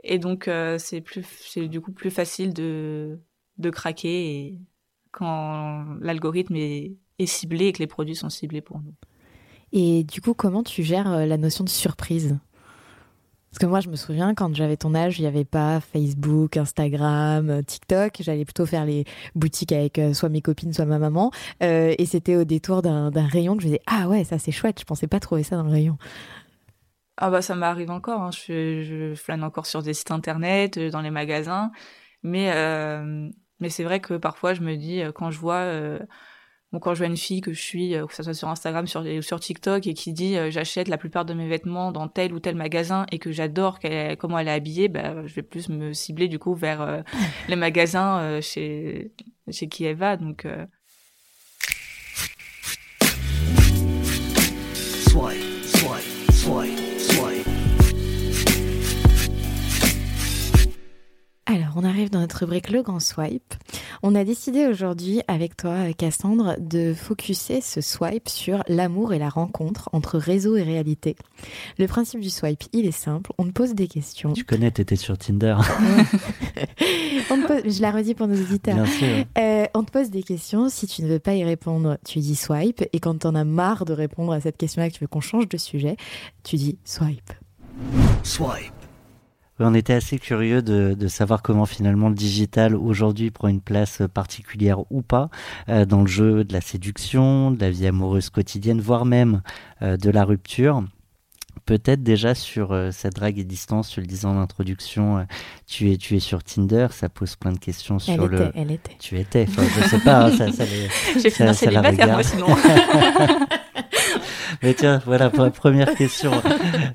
Speaker 1: et donc euh, c'est plus c'est du coup plus facile de de craquer quand l'algorithme est, est ciblé et que les produits sont ciblés pour nous.
Speaker 8: Et du coup, comment tu gères euh, la notion de surprise? Parce que moi, je me souviens, quand j'avais ton âge, il n'y avait pas Facebook, Instagram, euh, TikTok. J'allais plutôt faire les boutiques avec euh, soit mes copines, soit ma maman. Euh, et c'était au détour d'un rayon que je disais, ah ouais, ça c'est chouette, je pensais pas trouver ça dans le rayon.
Speaker 1: Ah bah ça m'arrive encore, hein. je, je, flâne encore sur des sites internet, dans les magasins. Mais, mais c'est vrai que parfois je me dis, quand je vois Bon, quand je vois une fille que je suis, euh, que ce soit sur Instagram sur, ou sur TikTok, et qui dit euh, j'achète la plupart de mes vêtements dans tel ou tel magasin et que j'adore comment elle est habillée, bah, je vais plus me cibler du coup vers euh, les magasins chez, chez qui elle va. Donc,
Speaker 8: on arrive dans notre rubrique Le Grand Swipe. On a décidé aujourd'hui avec toi, Cassandre, de focuser ce swipe sur l'amour et la rencontre entre réseau et réalité. Le principe du swipe, il est simple. On te pose des questions.
Speaker 9: Tu connais, t'étais sur Tinder.
Speaker 8: on pose, je la redis pour nos auditeurs.
Speaker 9: Bien sûr.
Speaker 8: Euh, on te pose des questions. Si tu ne veux pas y répondre, tu dis swipe. Et quand tu en as marre de répondre à cette question-là, que tu veux qu'on change de sujet, tu dis swipe.
Speaker 9: Swipe. On était assez curieux de, savoir comment finalement le digital aujourd'hui prend une place particulière ou pas euh, dans le jeu de la séduction, de la vie amoureuse quotidienne, voire même euh, de la rupture. Peut-être déjà sur euh, cette drague et distance, tu le disais en introduction, euh, tu es tu es sur Tinder, ça pose plein de questions sur
Speaker 8: elle
Speaker 9: le.
Speaker 8: Était, elle était.
Speaker 9: Tu étais, enfin, je sais pas, hein, ça.
Speaker 1: J'ai fini célibataire moi sinon.
Speaker 9: Mais tiens, voilà, première question.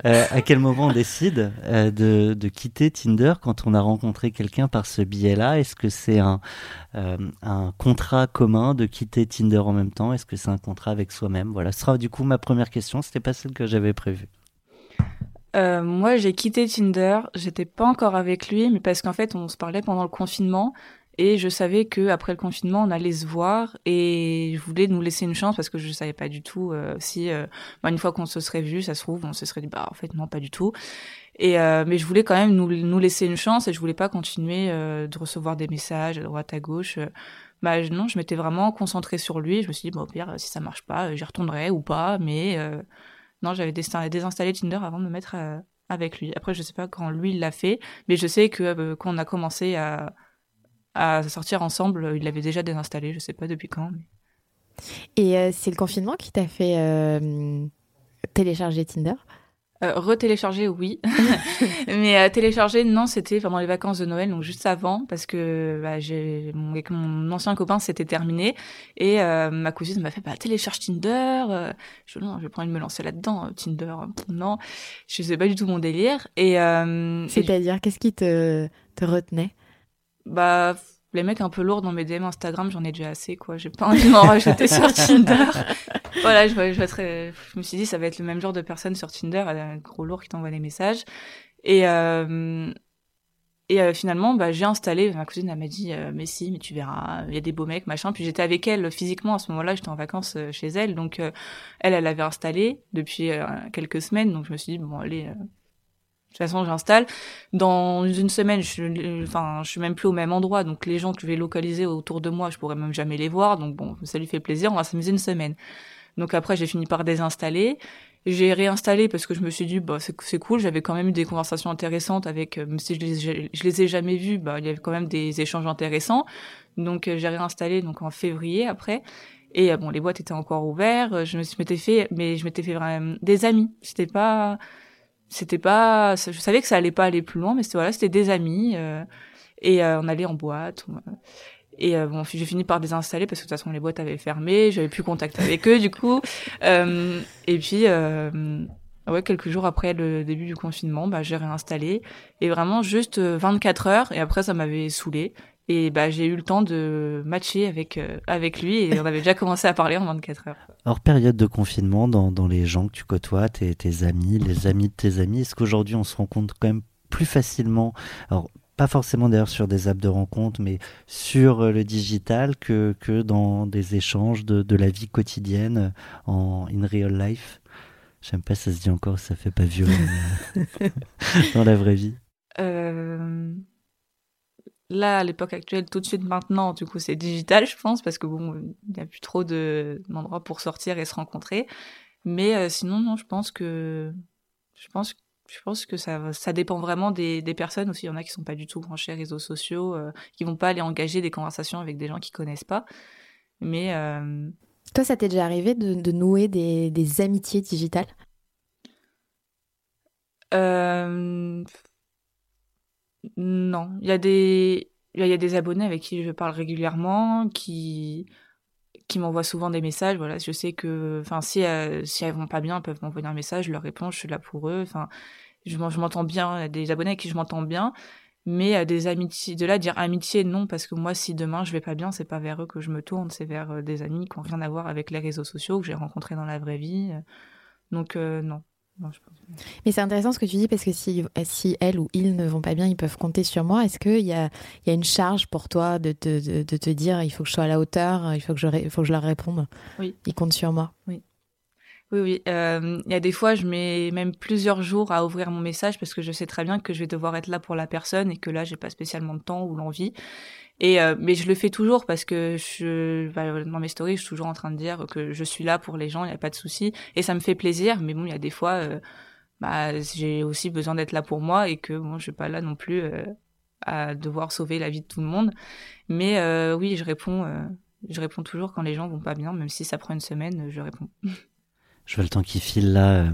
Speaker 9: Euh, à quel moment on décide euh, de, de, quitter Tinder quand on a rencontré quelqu'un par ce biais-là? Est-ce que c'est un, euh, un contrat commun de quitter Tinder en même temps? Est-ce que c'est un contrat avec soi-même? Voilà, ce sera du coup ma première question. C'était pas celle que j'avais prévue.
Speaker 1: Euh, moi, j'ai quitté Tinder. J'étais pas encore avec lui, mais parce qu'en fait, on se parlait pendant le confinement. Et je savais que après le confinement, on allait se voir et je voulais nous laisser une chance parce que je savais pas du tout euh, si euh, bah, une fois qu'on se serait vu, ça se trouve, on se serait dit bah en fait non pas du tout. Et mais je voulais quand même nous, laisser une chance et je voulais pas continuer de recevoir des messages à droite à gauche. Bah non, je m'étais vraiment concentrée sur lui. Je me suis dit bon au pire si ça marche pas, j'y retournerai ou pas. Mais non, j'avais désinstallé Tinder avant de me mettre avec lui. Après je sais pas quand lui l'a fait, mais je sais que quand on a commencé à sortir ensemble. Il l'avait déjà désinstallé, je sais pas depuis quand.
Speaker 8: Et euh, c'est le confinement qui t'a fait euh, télécharger Tinder?
Speaker 1: Euh, Retélécharger, oui. mais euh, télécharger, non, c'était pendant les vacances de Noël, donc juste avant, parce que bah, j'ai mon, avec mon ancien copain, c'était terminé. Et euh, ma cousine m'a fait bah, télécharge Tinder. je non, j'ai pas envie de me lancer là-dedans. Tinder, non, je sais pas du tout mon délire. Et
Speaker 8: c'est-à-dire, qu'est-ce qui te, te retenait?
Speaker 1: Bah les mecs un peu lourds dans mes DM Instagram, j'en ai déjà assez quoi. J'ai pas envie de m'en rajouter sur Tinder. voilà, je, je, je, me suis dit ça va être le même genre de personne sur Tinder, un gros lourd qui t'envoie des messages. Et euh, et euh, finalement, bah, j'ai installé. Ma cousine elle m'a dit euh, mais si, mais tu verras, il y a des beaux mecs, machin. Puis j'étais avec elle physiquement à ce moment-là, j'étais en vacances euh, chez elle, donc euh, elle, elle avait installé depuis quelques semaines, donc je me suis dit bon allez de toute façon, j'installe. Dans une semaine, je, enfin, je suis même plus au même endroit, donc les gens que je vais localiser autour de moi, je pourrais même jamais les voir. Donc bon, ça lui fait plaisir, on va s'amuser une semaine. Donc après, j'ai fini par désinstaller. J'ai réinstallé parce que je me suis dit, bah, c'est cool, j'avais quand même eu des conversations intéressantes avec, même si je les, ai jamais vus, bah, il y avait quand même des échanges intéressants. Donc j'ai réinstallé donc en février après. Et bon, les boîtes étaient encore ouvertes. Je me suis m'étais fait, mais je m'étais fait vraiment des amis. C'était pas, c'était pas je savais que ça allait pas aller plus loin mais c'était voilà c'était des amis euh, et euh, on allait en boîte et euh, bon j'ai fini par désinstaller parce que de toute façon les boîtes avaient fermé j'avais plus contact avec eux du coup euh, et puis ouais quelques jours après le début du confinement bah j'ai réinstallé et vraiment juste 24 heures et après ça m'avait saoulé et bah, j'ai eu le temps de matcher avec, euh, avec lui et on avait déjà commencé à parler en 24 heures.
Speaker 9: Hors période de confinement, dans, dans les gens que tu côtoies, tes, tes amis, les amis de tes amis, est-ce qu'aujourd'hui on se rencontre quand même plus facilement alors, pas forcément d'ailleurs sur des apps de rencontre, mais sur euh, le digital que, que dans des échanges de, de la vie quotidienne en in real life? J'aime pas, ça se dit encore, ça fait pas vieux dans la vraie vie.
Speaker 1: Euh là, à l'époque actuelle, tout de suite maintenant, du coup, c'est digital, je pense, parce que bon, il n'y a plus trop d'endroits pour sortir et se rencontrer. Mais euh, sinon, non, je pense que, je pense, je pense que ça, ça dépend vraiment des, des personnes aussi. Il y en a qui sont pas du tout branchés réseaux sociaux, euh, qui vont pas aller engager des conversations avec des gens qui connaissent pas. Mais euh...
Speaker 8: toi, ça t'est déjà arrivé de, de nouer des, des amitiés digitales?
Speaker 1: Euh non, il y a des il y a des abonnés avec qui je parle régulièrement, qui qui m'envoient souvent des messages. Voilà, je sais que, enfin, si elles, si elles vont pas bien, elles peuvent m'envoyer un message, je leur réponds, je suis là pour eux. Enfin, je, m'entends bien. Il y a des abonnés avec qui je m'entends bien, mais à des amitiés, de là dire amitié, non, parce que moi, si demain je vais pas bien, c'est pas vers eux que je me tourne, c'est vers euh, des amis qui ont rien à voir avec les réseaux sociaux que j'ai rencontrés dans la vraie vie. Donc euh, non.
Speaker 8: Mais c'est intéressant ce que tu dis parce que si, si elle ou il ne vont pas bien, ils peuvent compter sur moi. Est-ce qu'il y a, il y a une charge pour toi de te, de, de, te dire il faut que je sois à la hauteur, il faut que je, il faut que je leur réponde?
Speaker 1: Oui.
Speaker 8: Ils comptent sur moi.
Speaker 1: Oui. Oui, oui. Euh, il y a des fois, je mets même plusieurs jours à ouvrir mon message parce que je sais très bien que je vais devoir être là pour la personne et que là, j'ai pas spécialement de temps ou l'envie. Et euh, mais je le fais toujours parce que je, bah, dans mes stories, je suis toujours en train de dire que je suis là pour les gens, il n'y a pas de souci, et ça me fait plaisir. Mais bon, il y a des fois, euh, bah, j'ai aussi besoin d'être là pour moi et que bon, je suis pas là non plus euh, à devoir sauver la vie de tout le monde. Mais euh, oui, je réponds, je réponds toujours quand les gens vont pas bien, même si ça prend une semaine, je réponds.
Speaker 9: Je vois le temps qui file là,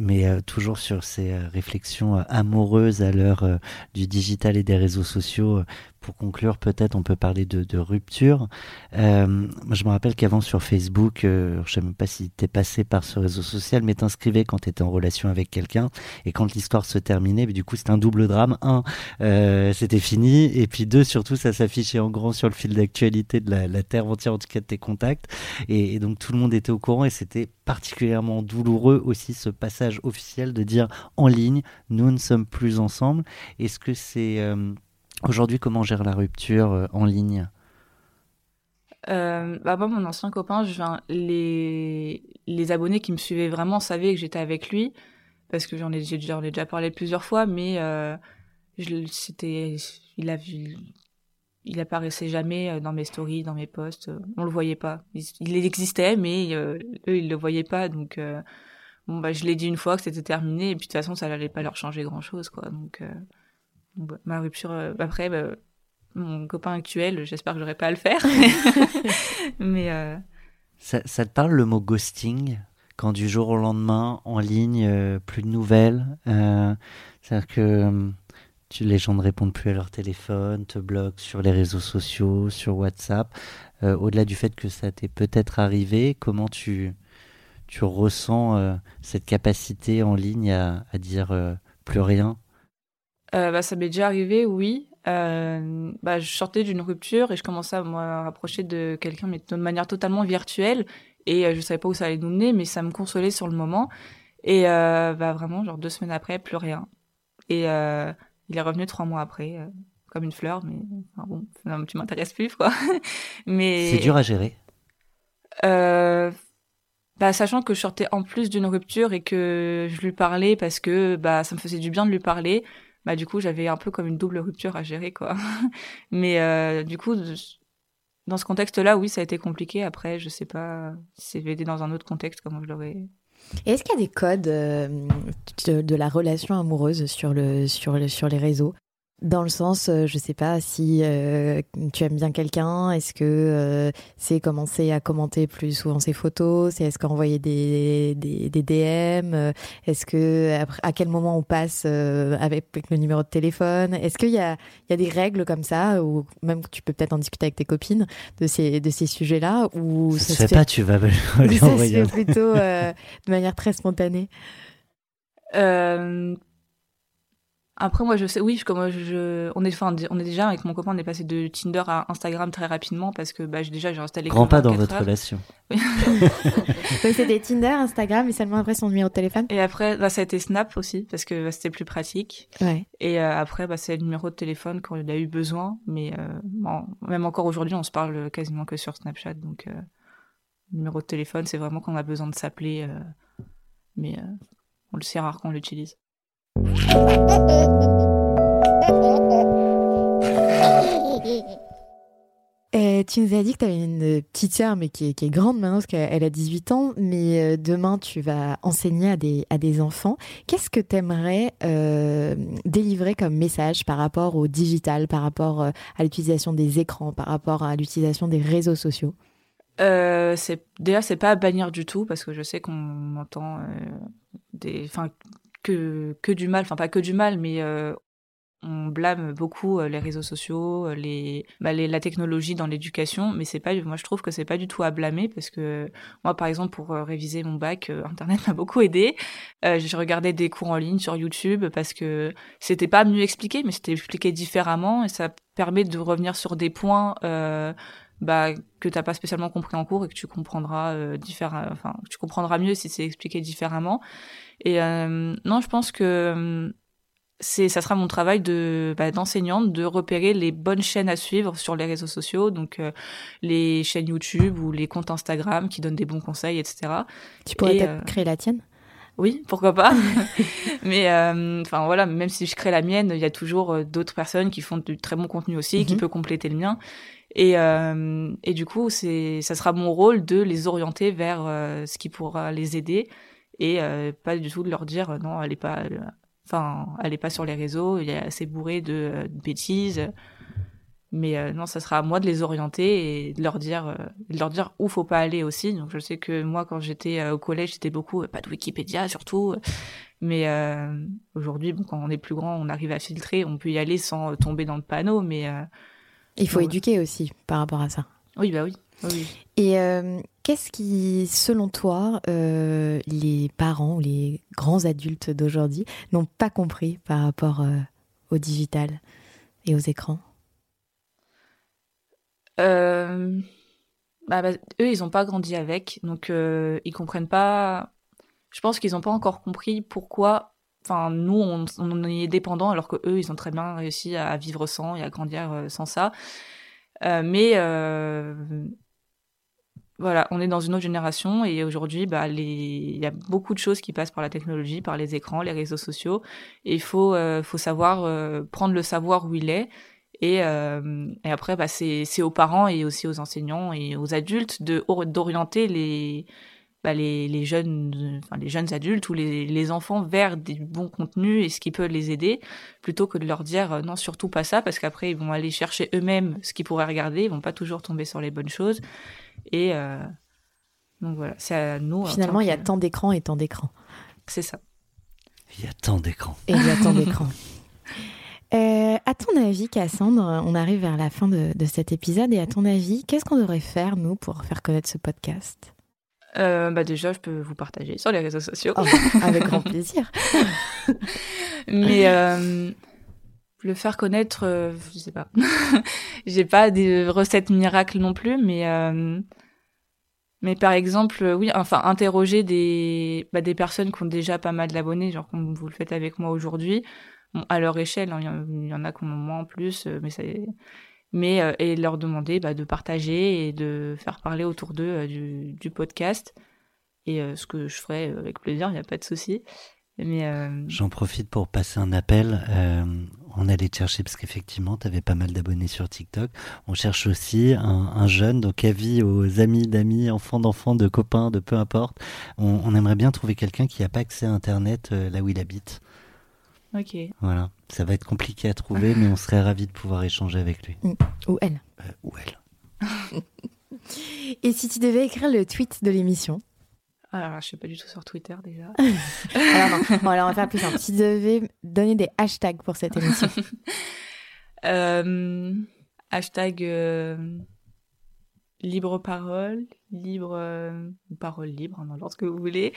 Speaker 9: mais toujours sur ces réflexions amoureuses à l'heure du digital et des réseaux sociaux. Pour conclure, peut-être on peut parler de, rupture. Euh, je me rappelle qu'avant sur Facebook, euh, je sais même pas si t'es passé par ce réseau social, mais t'inscrivais quand t'étais en relation avec quelqu'un, et quand l'histoire se terminait, du coup c'était un double drame. Un, euh, c'était fini, et puis deux, surtout ça s'affichait en grand sur le fil d'actualité de la, terre entière, en tout cas de tes contacts, et, donc tout le monde était au courant, et c'était particulièrement douloureux aussi ce passage officiel de dire en ligne, nous ne sommes plus ensemble. Est-ce que c'est aujourd'hui comment on gère la rupture euh, en ligne?
Speaker 1: Euh, bah moi, mon ancien copain, je, enfin, les, les abonnés qui me suivaient vraiment savaient que j'étais avec lui, parce que j'en ai, j'en ai déjà parlé plusieurs fois, mais euh, c'était, il a vu, il apparaissait jamais euh, dans mes stories, dans mes posts, euh, on le voyait pas. Il, il existait, mais euh, eux, ils le voyaient pas, donc bon bah je l'ai dit une fois que c'était terminé, et puis de toute façon, ça allait pas leur changer grand chose, quoi. Donc bah, ma rupture, euh, après, bah, mon copain actuel, j'espère que j'aurai pas à le faire. Mais euh,
Speaker 9: ça, ça te parle le mot ghosting? Quand du jour au lendemain, en ligne, euh, plus de nouvelles euh, C'est-à-dire que tu, les gens ne répondent plus à leur téléphone, te bloquent sur les réseaux sociaux, sur WhatsApp. Euh, Au-delà du fait que ça t'est peut-être arrivé, comment tu, tu ressens euh, cette capacité en ligne à, à dire euh, plus rien?
Speaker 1: euh, bah, ça m'est déjà arrivé, oui. Euh, bah, je sortais d'une rupture et je commençais à me rapprocher de quelqu'un, mais de manière totalement virtuelle. Et euh, je savais pas où ça allait nous mener, mais ça me consolait sur le moment. Et euh, bah, vraiment, genre deux semaines après, plus rien. Et euh, il est revenu trois mois après, euh, comme une fleur, mais enfin, bon, non, tu m'intéresses plus, quoi. mais
Speaker 9: C'est dur à gérer
Speaker 1: Euh, bah, sachant que je sortais en plus d'une rupture et que je lui parlais parce que bah ça me faisait du bien de lui parler, bah du coup j'avais un peu comme une double rupture à gérer quoi. Mais euh, du coup dans ce contexte-là, oui, ça a été compliqué. Après, je sais pas c'est aidé dans un autre contexte comment je l'aurais.
Speaker 8: Et Est-ce qu'il y a des codes euh, de, de la relation amoureuse sur, le, sur, le, sur les réseaux? Dans le sens, euh, je sais pas, si euh, tu aimes bien quelqu'un, est-ce que euh, c'est commencer à commenter plus souvent ses photos C'est est-ce qu'envoyer des, des, des DM euh, Est-ce que après, à quel moment on passe euh, avec, avec le numéro de téléphone? Est-ce qu'il y a, il y a des règles comme ça ou même que tu peux peut-être en discuter avec tes copines de ces, de ces sujets-là ou
Speaker 9: Je
Speaker 8: ça
Speaker 9: sais
Speaker 8: se fait-
Speaker 9: pas, tu vas me
Speaker 8: ça se fait plutôt euh, de manière très spontanée?
Speaker 1: Euh, Après, moi, je sais, oui, je, comme je, on est, enfin, on est déjà avec mon copain, on est passé de Tinder à Instagram très rapidement parce que, bah, j'ai- déjà, j'ai installé.
Speaker 9: Grand pas dans
Speaker 1: 24
Speaker 9: votre
Speaker 1: heures.
Speaker 9: relation.
Speaker 1: Oui.
Speaker 8: Donc c'était Tinder, Instagram et seulement après son numéro de téléphone
Speaker 1: Et après, bah, ça a été Snap aussi, parce que bah, c'était plus pratique.
Speaker 8: Ouais.
Speaker 1: Et euh, après, bah, c'est le numéro de téléphone quand il a eu besoin. Mais euh, bon, même encore aujourd'hui, on se parle quasiment que sur Snapchat. Donc, euh, le numéro de téléphone, c'est vraiment quand on a besoin de s'appeler. euh, mais euh, on le sait rare qu'on l'utilise.
Speaker 8: Euh, tu nous as dit que tu avais une petite sœur, mais qui est, grande maintenant, parce qu'elle a 18 ans, mais euh, demain tu vas enseigner à des, enfants. Qu'est-ce que tu aimerais délivrer comme message par rapport au digital, par rapport euh, à l'utilisation des écrans, par rapport à l'utilisation des réseaux sociaux?
Speaker 1: Euh, c'est déjà c'est pas à bannir du tout parce que je sais qu'on entend euh, des que que du mal enfin pas que du mal mais euh, on blâme beaucoup euh, les réseaux sociaux euh, les, bah, les la technologie dans l'éducation mais c'est pas moi je trouve que c'est pas du tout à blâmer parce que moi par exemple pour réviser mon bac internet m'a beaucoup aidé. Euh, j'ai regardé des cours en ligne sur YouTube parce que c'était pas mieux expliqué mais c'était expliqué différemment et ça permet de revenir sur des points euh, bah que t'as pas spécialement compris en cours et que tu comprendras euh, différemment enfin tu comprendras mieux si c'est expliqué différemment et euh, non je pense que euh, c'est ça sera mon travail de bah, d'enseignante de repérer les bonnes chaînes à suivre sur les réseaux sociaux donc euh, les chaînes YouTube ou les comptes Instagram qui donnent des bons conseils etc
Speaker 8: Tu pourrais
Speaker 1: Et, euh,
Speaker 8: créer la tienne
Speaker 1: oui, pourquoi pas. Mais euh, enfin voilà, même si je crée la mienne, il y a toujours d'autres personnes qui font du très bon contenu aussi, qui
Speaker 8: Mhm.
Speaker 1: peut compléter le mien. Et euh, et du coup, c'est ça sera mon rôle de les orienter vers euh, ce qui pourra les aider et euh, pas du tout de leur dire euh, non, allez pas, euh, enfin allez pas sur les réseaux, il a assez bourré de, de bêtises. Mais euh, non, ça sera à moi de les orienter et de leur dire, euh, de leur dire où faut pas aller aussi. Donc je sais que moi, quand j'étais euh, au collège, c'était beaucoup pas de Wikipédia surtout. Mais aujourd'hui, bon, quand on est plus grand, on arrive à filtrer, on peut y aller sans tomber dans le panneau. Mais
Speaker 8: Il faut éduquer aussi par rapport à ça.
Speaker 1: oui, bah oui. oui.
Speaker 8: Et qu'est-ce qui, selon toi, euh, les parents ou les grands adultes d'aujourd'hui n'ont pas compris par rapport euh, au digital et aux écrans?
Speaker 1: Euh, bah, bah, eux, ils ont pas grandi avec, donc ils comprennent pas. Je pense qu'ils ont pas encore compris pourquoi. Enfin, nous, on, on est dépendants, alors que eux, ils ont très bien réussi à vivre sans et à grandir sans ça. Mais voilà, on est dans une autre génération et aujourd'hui, bah, les... il y a beaucoup de choses qui passent par la technologie, par les écrans, les réseaux sociaux. Et il faut, euh, faut savoir euh, prendre le savoir où il est. Et, euh, et après, bah, c'est aux parents et aussi aux enseignants et aux adultes d'orienter les, bah, les les jeunes, enfin les jeunes adultes ou les les enfants vers des bons contenus et ce qui peut les aider, plutôt que de leur dire non surtout pas ça parce qu'après ils vont aller chercher eux-mêmes ce qu'ils pourraient regarder, ils vont pas toujours tomber sur les bonnes choses. Et euh, donc voilà, c'est à nous. en
Speaker 8: Finalement, il y a tant d'écrans et tant d'écrans.
Speaker 1: C'est ça.
Speaker 9: Il y a tant d'écrans.
Speaker 8: Et il y a tant d'écrans. Euh, à ton avis, Cassandre, on arrive vers la fin de, de cet épisode et à ton avis, qu'est-ce qu'on devrait faire, nous, pour faire connaître ce podcast?
Speaker 1: Euh, bah déjà, je peux vous partager sur les réseaux sociaux.
Speaker 8: Oh, Avec grand plaisir.
Speaker 1: Mais euh, le faire connaître, euh, je sais pas. J'ai pas des recettes miracles non plus, mais euh, mais par exemple, oui, enfin interroger des bah, des personnes qui ont déjà pas mal d'abonnés, genre comme vous le faites avec moi aujourd'hui, à leur échelle, hein, il y en- a qui ont moins en plus, euh, mais c'est mais euh, et leur demander bah, de partager et de faire parler autour d'eux euh, du, podcast et ce que je ferai avec plaisir, il n'y a pas de souci.
Speaker 9: J'en profite pour passer un appel. On allait te chercher parce qu'effectivement, tu avais pas mal d'abonnés sur TikTok. On cherche aussi un, un jeune, donc avis aux amis d'amis, enfants d'enfants, de copains, de peu importe. On, on aimerait bien trouver quelqu'un qui n'a pas accès à Internet euh, là où il habite.
Speaker 1: ok.
Speaker 9: Voilà, ça va être compliqué à trouver, mais on serait ravis de pouvoir échanger avec lui.
Speaker 8: Ou elle.
Speaker 9: Euh, ou elle.
Speaker 8: Et si tu devais écrire le tweet de l'émission
Speaker 1: Alors, je sais pas du tout sur Twitter déjà.
Speaker 8: Alors non, bon, alors on va faire plus simple. Si tu devais donner des hashtags pour cette émission
Speaker 1: Euh, hashtag euh, libre parole, libre euh, parole libre, hein, dans l'ordre que vous voulez.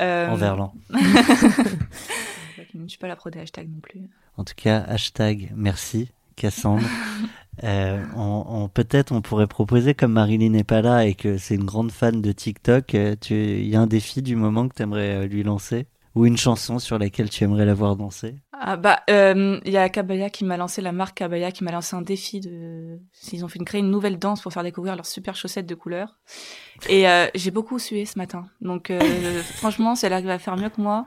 Speaker 1: Euh,
Speaker 9: En verlan.
Speaker 1: Je ne suis pas la pro des hashtags non plus.
Speaker 9: En tout cas, hashtag merci Cassandre. Euh, on, on- Peut-être on pourrait proposer, comme Marilyn n'est pas là et que c'est une grande fan de TikTok, euh, il y a un défi du moment que tu aimerais lui lancer? Ou une chanson sur laquelle tu aimerais la voir danser?
Speaker 1: Ah bah, euh, il y a Kabaya qui m'a lancé, la marque Kabaya qui m'a lancé un défi de... Ils ont fait une, créer une nouvelle danse pour faire découvrir leurs super chaussettes de couleur. Et euh, j'ai beaucoup sué ce matin. Donc euh, franchement, si elle arrive à faire mieux que moi,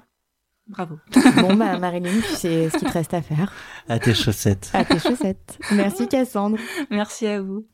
Speaker 1: bravo.
Speaker 8: Bon, bah, Marilyn, tu sais ce qu'il te reste à faire.
Speaker 9: À tes chaussettes.
Speaker 8: À tes chaussettes. Merci, Cassandre.
Speaker 1: Merci à vous.